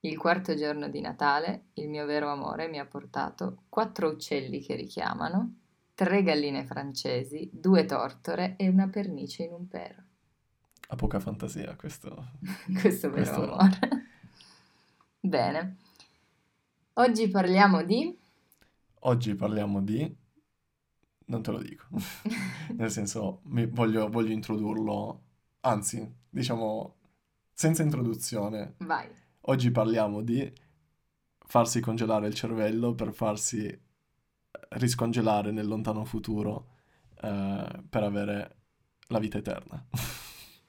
Il quarto giorno di Natale, il mio vero amore mi ha portato quattro uccelli che richiamano, tre galline francesi, due tortore e una pernice in un pero. Ha poca fantasia questo. Questo vero questo- amore. Bene. Oggi parliamo di... Oggi parliamo di... Non te lo dico. Nel senso, voglio, voglio introdurlo, anzi, diciamo, senza introduzione. Vai. Oggi parliamo di farsi congelare il cervello per farsi riscongelare nel lontano futuro eh, per avere la vita eterna.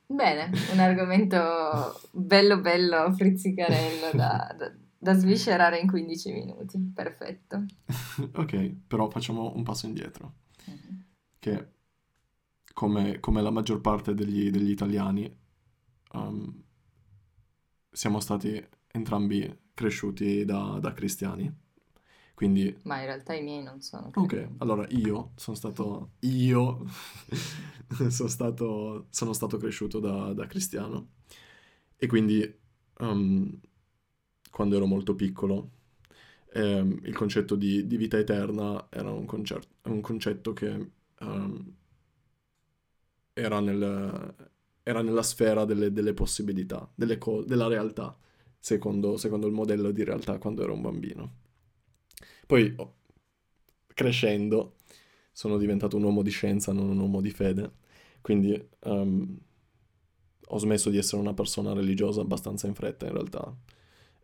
Bene, un argomento bello bello, frizzicarello da, da- da sviscerare in 15 minuti. Perfetto. Ok, però facciamo un passo indietro. Mhm. che come, come la maggior parte degli, degli italiani um, siamo stati entrambi cresciuti da, da cristiani. Quindi, Ma in realtà i miei non sono ok, credenti. allora io sono stato, io sono stato, sono stato cresciuto da, da cristiano e quindi um, quando ero molto piccolo ehm, il concetto di, di vita eterna era un, concer- un concetto che ehm, era, nel- era nella sfera delle, delle possibilità, delle co- della realtà, secondo, secondo il modello di realtà quando ero un bambino. Poi, oh, crescendo, sono diventato un uomo di scienza, non un uomo di fede, quindi ehm, ho smesso di essere una persona religiosa abbastanza in fretta, in realtà.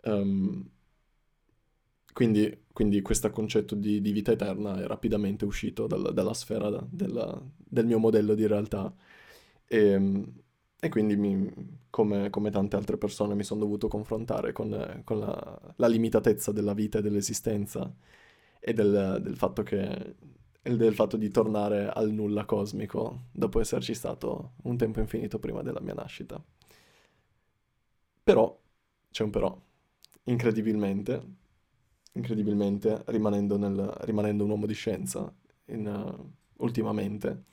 Ehm, quindi, quindi questo concetto di, di vita eterna è rapidamente uscito dal- dalla sfera della- del mio modello di realtà e, e quindi mi- come, come tante altre persone mi sono dovuto confrontare con, con la, la limitatezza della vita e dell'esistenza e del, del fatto che, del fatto di tornare al nulla cosmico dopo esserci stato un tempo infinito prima della mia nascita. Però, c'è un però, incredibilmente, incredibilmente, rimanendo, nel- rimanendo un uomo di scienza in, eh, ultimamente,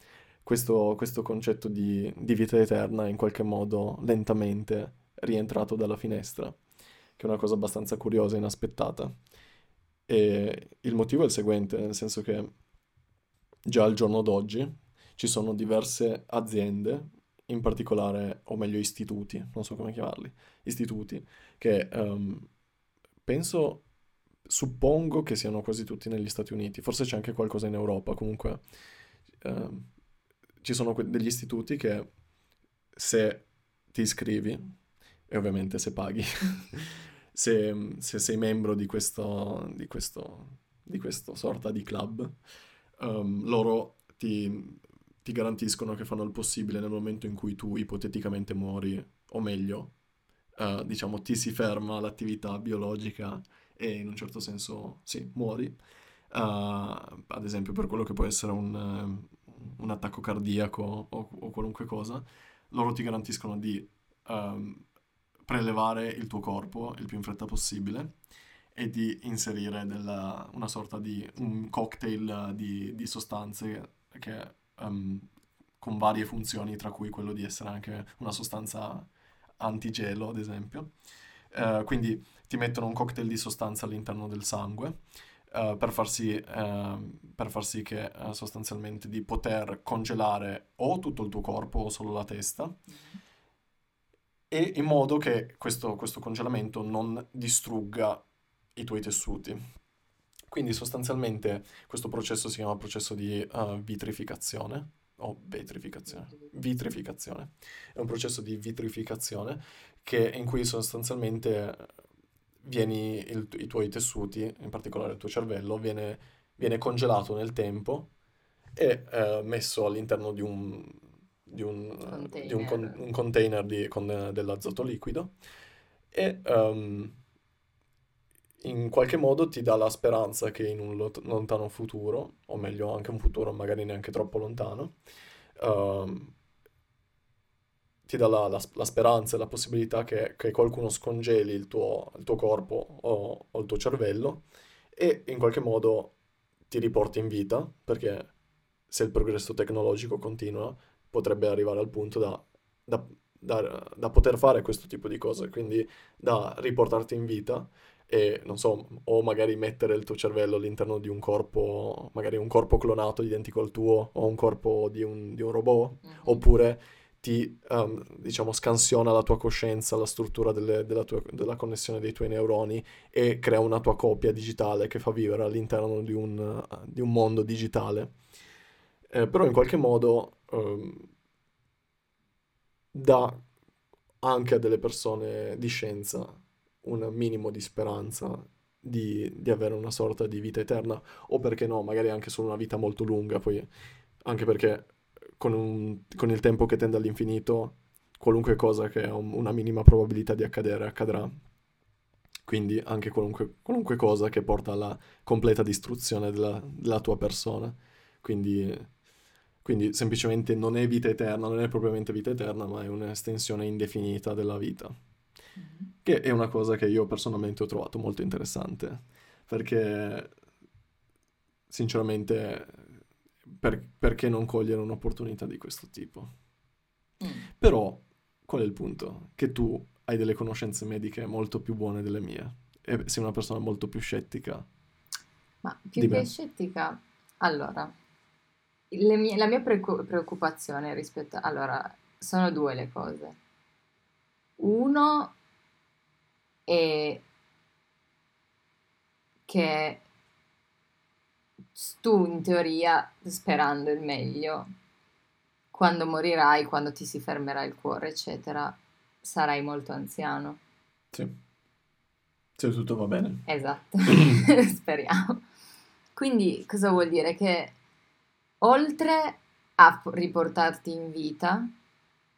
questo, questo concetto di, di vita eterna in qualche modo lentamente rientrato dalla finestra, che è una cosa abbastanza curiosa e inaspettata. E il motivo è il seguente, nel senso che già al giorno d'oggi ci sono diverse aziende, in particolare, o meglio istituti, non so come chiamarli, istituti, che ehm, penso, suppongo che siano quasi tutti negli Stati Uniti, forse c'è anche qualcosa in Europa, comunque ehm, ci sono que- degli istituti che se ti iscrivi, e ovviamente se paghi, se, se sei membro di questo, di questo, di questo sorta di club, ehm, loro ti, ti garantiscono che fanno il possibile nel momento in cui tu ipoteticamente muori, o meglio, eh, diciamo, ti si ferma l'attività biologica e in un certo senso, sì, muori. Eh, ad esempio per quello che può essere un, un attacco cardiaco o, o qualunque cosa, loro ti garantiscono di ehm, prelevare il tuo corpo il più in fretta possibile e di inserire della- una sorta di un cocktail di, di sostanze che, ehm, con varie funzioni, tra cui quello di essere anche una sostanza antigelo, ad esempio. Eh, quindi ti mettono un cocktail di sostanze all'interno del sangue eh, per far sì, ehm, per far sì che eh, sostanzialmente di poter congelare o tutto il tuo corpo o solo la testa e in modo che questo, questo congelamento non distrugga i tuoi tessuti. Quindi sostanzialmente questo processo si chiama processo di eh, vitrificazione o vetrificazione. Vitrificazione. È un processo di vitrificazione che, in cui sostanzialmente vieni, il- i tuoi tessuti, in particolare il tuo cervello, viene, viene congelato nel tempo e eh, messo all'interno di un, di un, eh, di un con- Container. un container di- con eh, dell'azoto liquido e ehm, in qualche modo ti dà la speranza che in un lot- lontano futuro, o meglio anche un futuro magari neanche troppo lontano, ehm, ti dà la, la- la speranza e la possibilità che, che qualcuno scongeli il tuo, il tuo corpo o, o il tuo cervello e in qualche modo ti riporti in vita, perché se il progresso tecnologico continua, potrebbe arrivare al punto da, da da, da poter fare questo tipo di cose, quindi da riportarti in vita e non so, o magari mettere il tuo cervello all'interno di un corpo, magari un corpo clonato identico al tuo o un corpo di un, di un robot, mm-hmm. oppure ti, um, diciamo, scansiona la tua coscienza, la struttura delle, della, tua, della, connessione dei tuoi neuroni e crea una tua copia digitale che fa vivere all'interno di un, di un mondo digitale. Eh, però in qualche modo um, dà anche a delle persone di scienza un minimo di speranza di, di, avere una sorta di vita eterna, o perché no, magari anche solo una vita molto lunga, poi anche perché con, un, con il tempo che tende all'infinito, qualunque cosa che ha un, una minima probabilità di accadere accadrà. Quindi anche qualunque, qualunque cosa che porta alla completa distruzione della, della tua persona. Quindi quindi semplicemente non è vita eterna, non è propriamente vita eterna, ma è un'estensione indefinita della vita. Mm-hmm. Che è una cosa che io personalmente ho trovato molto interessante, perché sinceramente per, perché non cogliere un'opportunità di questo tipo? Mm. Però qual è il punto? Che tu hai delle conoscenze mediche molto più buone delle mie e sei una persona molto più scettica. Ma più che scettica, allora, mie, la mia preoccupazione rispetto... Allora, sono due le cose. Uno è che tu in teoria, sperando il meglio, quando morirai, quando ti si fermerà il cuore, eccetera, sarai molto anziano. Sì. Se tutto va bene. Esatto, speriamo. Quindi cosa vuol dire? Che oltre a riportarti in vita,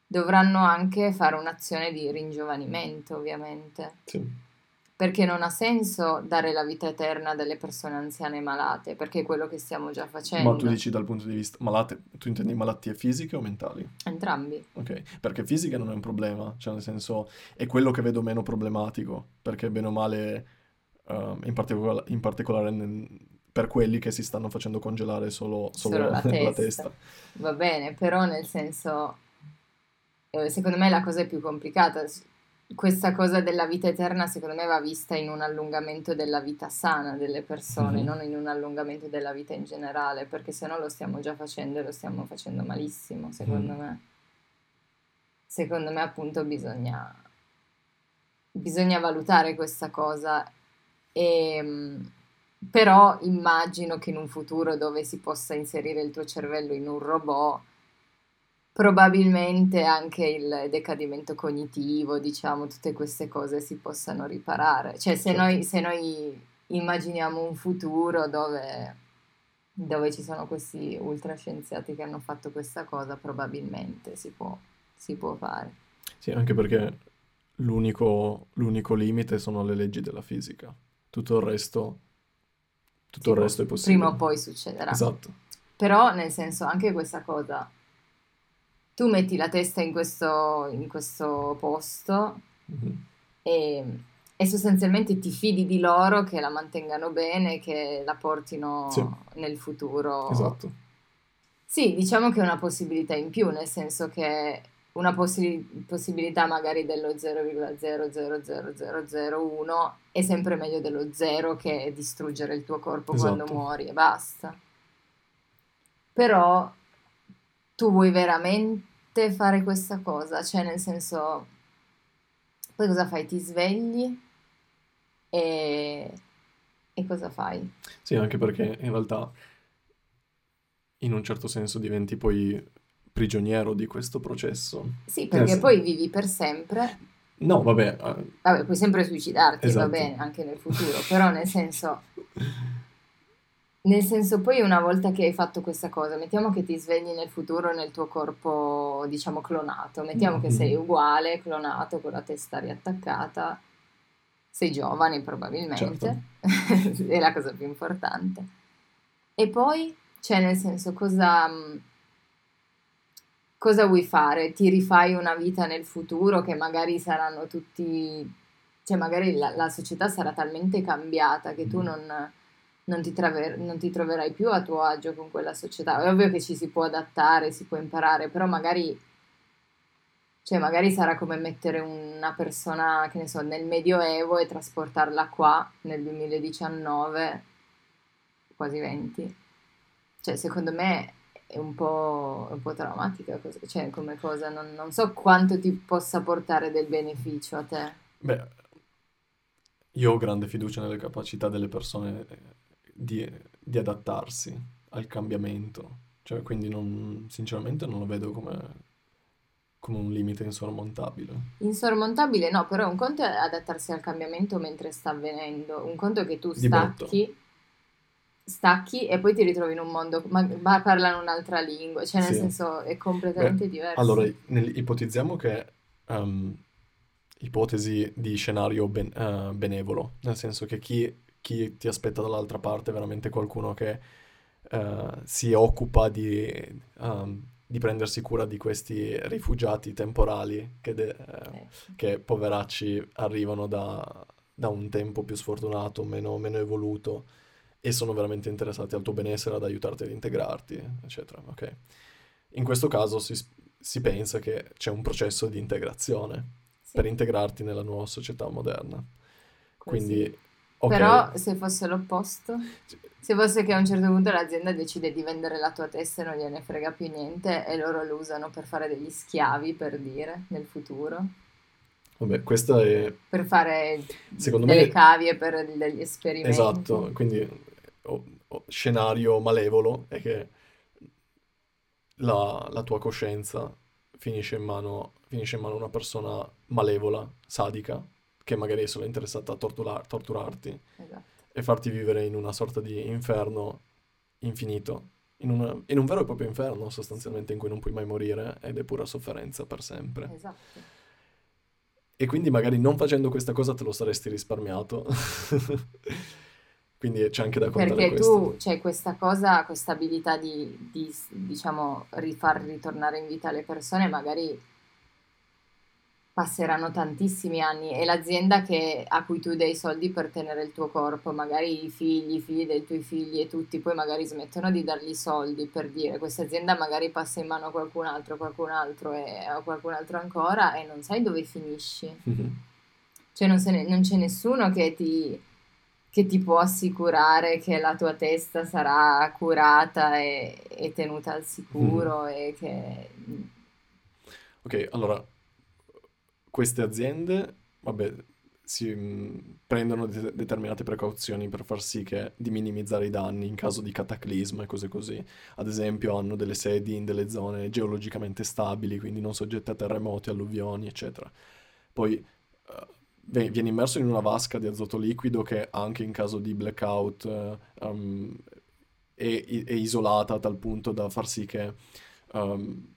dovranno anche fare un'azione di ringiovanimento, ovviamente. Sì. Perché non ha senso dare la vita eterna a delle persone anziane e malate, perché è quello che stiamo già facendo. Ma tu dici dal punto di vista malate, tu intendi malattie fisiche o mentali? Entrambi. Ok, perché fisiche non è un problema, cioè nel senso è quello che vedo meno problematico, perché bene o male, uh, in, particola- in particolare nel, per quelli che si stanno facendo congelare solo, solo, solo la, testa. la, testa. Va bene, però nel senso, eh, secondo me la cosa è più complicata. Questa cosa della vita eterna, secondo me, va vista in un allungamento della vita sana delle persone, mm-hmm. non in un allungamento della vita in generale, perché se no lo stiamo già facendo e lo stiamo facendo malissimo, secondo mm. me. Secondo me, appunto, bisogna, bisogna valutare questa cosa e mm, però immagino che in un futuro dove si possa inserire il tuo cervello in un robot, probabilmente anche il decadimento cognitivo, diciamo, tutte queste cose si possano riparare. Cioè, se, certo. noi, se noi, immaginiamo un futuro dove, dove, ci sono questi ultrascienziati che hanno fatto questa cosa, probabilmente si può, si può fare. Sì, anche perché l'unico, l'unico limite sono le leggi della fisica. Tutto il resto tutto il resto è possibile. Prima o poi succederà. Esatto. Però, nel senso, anche questa cosa, tu metti la testa in questo, in questo posto mm-hmm. e, e, sostanzialmente ti fidi di loro che la mantengano bene, che la portino sì. nel futuro. Esatto. Sì, diciamo che è una possibilità in più, nel senso che una possi- possibilità magari dello 0,000001 è sempre meglio dello zero che distruggere il tuo corpo esatto. quando muori e basta. Però tu vuoi veramente fare questa cosa? Cioè nel senso, poi cosa fai? Ti svegli e, e cosa fai? Sì, anche perché in realtà in un certo senso diventi poi prigioniero di questo processo. Sì, perché eh, poi vivi per sempre. No, vabbè. Uh... Vabbè, puoi sempre suicidarti, esatto. va bene, anche nel futuro, però nel senso... Nel senso, poi una volta che hai fatto questa cosa, mettiamo che ti svegli nel futuro nel tuo corpo, diciamo, clonato, mettiamo mm-hmm. che sei uguale, clonato, con la testa riattaccata, sei giovane probabilmente, certo. è la cosa più importante. E poi, cioè nel senso, cosa cosa vuoi fare? Ti rifai una vita nel futuro che magari saranno tutti, cioè magari la, la società sarà talmente cambiata che tu mm. non, non, ti traver, non, ti troverai più a tuo agio con quella società. È ovvio che ci si può adattare, si può imparare, però magari Cioè, magari sarà come mettere una persona, che ne so, nel Medioevo e trasportarla qua nel 2019, quasi 20. Cioè, secondo me è un po', un po traumatica, cioè, come cosa. Non, non so quanto ti possa portare del beneficio a te. Beh, io ho grande fiducia nelle capacità delle persone di, di adattarsi al cambiamento. Cioè, quindi non, sinceramente non lo vedo come, come un limite insormontabile. Insormontabile no, però un conto è adattarsi al cambiamento mentre sta avvenendo, un conto è che tu stacchi, stacchi e poi ti ritrovi in un mondo, ma, ma parlano un'altra lingua, cioè nel sì. senso è completamente Beh, diverso. Allora, nel, ipotizziamo che um, ipotesi di scenario ben, uh, benevolo, nel senso che chi, chi, ti aspetta dall'altra parte è veramente qualcuno che uh, si occupa di, um, di, prendersi cura di questi rifugiati temporali che, de, uh, che poveracci arrivano da, da, un tempo più sfortunato, meno, meno, evoluto e sono veramente interessati al tuo benessere, ad aiutarti ad integrarti, eccetera. Okay. In questo caso si, si pensa che c'è un processo di integrazione per integrarti nella nuova società moderna. Quindi, okay. Però se fosse l'opposto, se fosse che a un certo punto l'azienda decide di vendere la tua testa e non gliene frega più niente e loro lo usano per fare degli schiavi, per dire, nel futuro. Vabbè, questa è... Per fare Secondo delle me... cavie, per degli esperimenti. Esatto, quindi oh, oh, scenario malevolo è che la, la tua coscienza finisce in mano finisce in mano una persona malevola, sadica, che magari è solo interessata a torturar- torturarti esatto. e farti vivere in una sorta di inferno infinito, in, una, in, un vero e proprio inferno sostanzialmente in cui non puoi mai morire ed è pura sofferenza per sempre. Esatto. E quindi magari non facendo questa cosa te lo saresti risparmiato. quindi c'è anche da contare Perché tu c'è questa cosa, questa abilità di, di diciamo, rifar ritornare in vita le persone, magari passeranno tantissimi anni e l'azienda che, a cui tu dai soldi per tenere il tuo corpo, magari i figli, i figli dei tuoi figli e tutti, poi magari smettono di dargli soldi per dire questa azienda magari passa in mano a qualcun altro, qualcun altro e a qualcun altro ancora e non sai dove finisci. Mm-hmm. Cioè non, ne, non, c'è nessuno che ti, che ti, può assicurare che la tua testa sarà curata e, e tenuta al sicuro mm-hmm. e che... Ok, allora queste aziende, vabbè, si mm, prendono de- determinate precauzioni per far sì che di minimizzare i danni in caso di cataclisma e cose così. Ad esempio hanno delle sedi in delle zone geologicamente stabili, quindi non soggette a terremoti, alluvioni, eccetera. Poi uh, viene immerso in una vasca di azoto liquido che anche in caso di blackout uh, um, è, è, isolata a tal punto da far sì che um,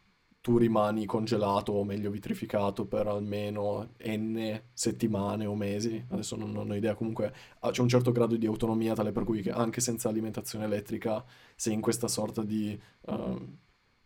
tu rimani congelato o meglio vitrificato per almeno n settimane o mesi, adesso non, non ho idea, comunque ah, c'è un certo grado di autonomia tale per cui anche senza alimentazione elettrica sei in questa sorta di, uh,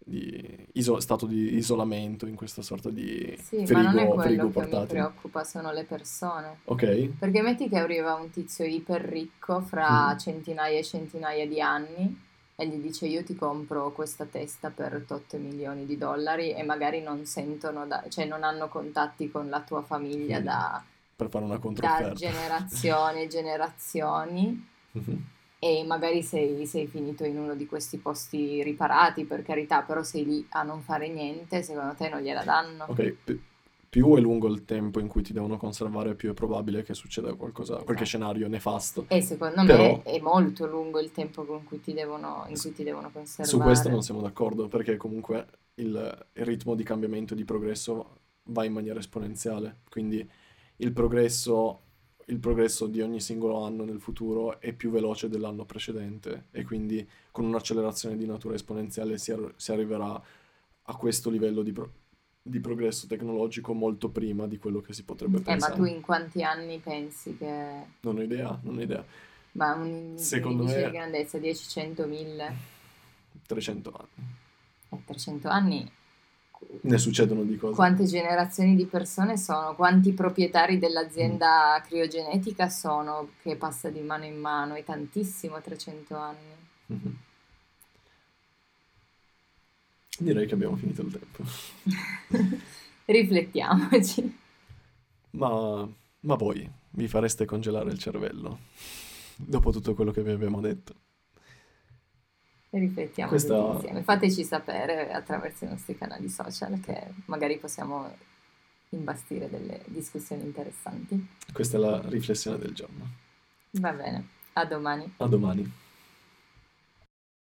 di iso- stato di isolamento, in questa sorta di sì, frigo, ma non è quello frigo che portatile. mi preoccupa, sono le persone. Ok. Perché metti che arriva un tizio iper ricco fra mm. centinaia e centinaia di anni e gli dice io ti compro questa testa per 8 milioni di dollari e magari non sentono, da, cioè non hanno contatti con la tua famiglia mm. da, per fare una da generazioni e generazioni mm-hmm. e magari sei, sei, finito in uno di questi posti riparati per carità, però sei lì a non fare niente, secondo te non gliela danno? Ok, più è lungo il tempo in cui ti devono conservare, più è probabile che succeda qualcosa, esatto. qualche scenario nefasto. E secondo Però, me è molto lungo il tempo in cui ti devono, cui ti devono conservare. Su questo non siamo d'accordo, perché comunque il, il ritmo di cambiamento e di progresso va in maniera esponenziale. Quindi il progresso, il progresso di ogni singolo anno nel futuro è più veloce dell'anno precedente e quindi con un'accelerazione di natura esponenziale si, ar- si arriverà a questo livello di, pro- di progresso tecnologico molto prima di quello che si potrebbe eh, pensare. ma tu in quanti anni pensi che... Non ho idea, non ho idea. Ma un, Secondo me... di grandezza, 10, 100, 1000? 300 anni. Eh, 300 anni... Ne succedono di cose. Quante generazioni di persone sono? Quanti proprietari dell'azienda mm. criogenetica sono che passa di mano in mano? È tantissimo 300 anni. Mm-hmm. Direi che abbiamo finito il tempo. Riflettiamoci. Ma, ma voi vi fareste congelare il cervello dopo tutto quello che vi abbiamo detto? Riflettiamo Questa... insieme. Fateci sapere attraverso i nostri canali social che magari possiamo imbastire delle discussioni interessanti. Questa è la riflessione del giorno. Va bene, a domani. A domani.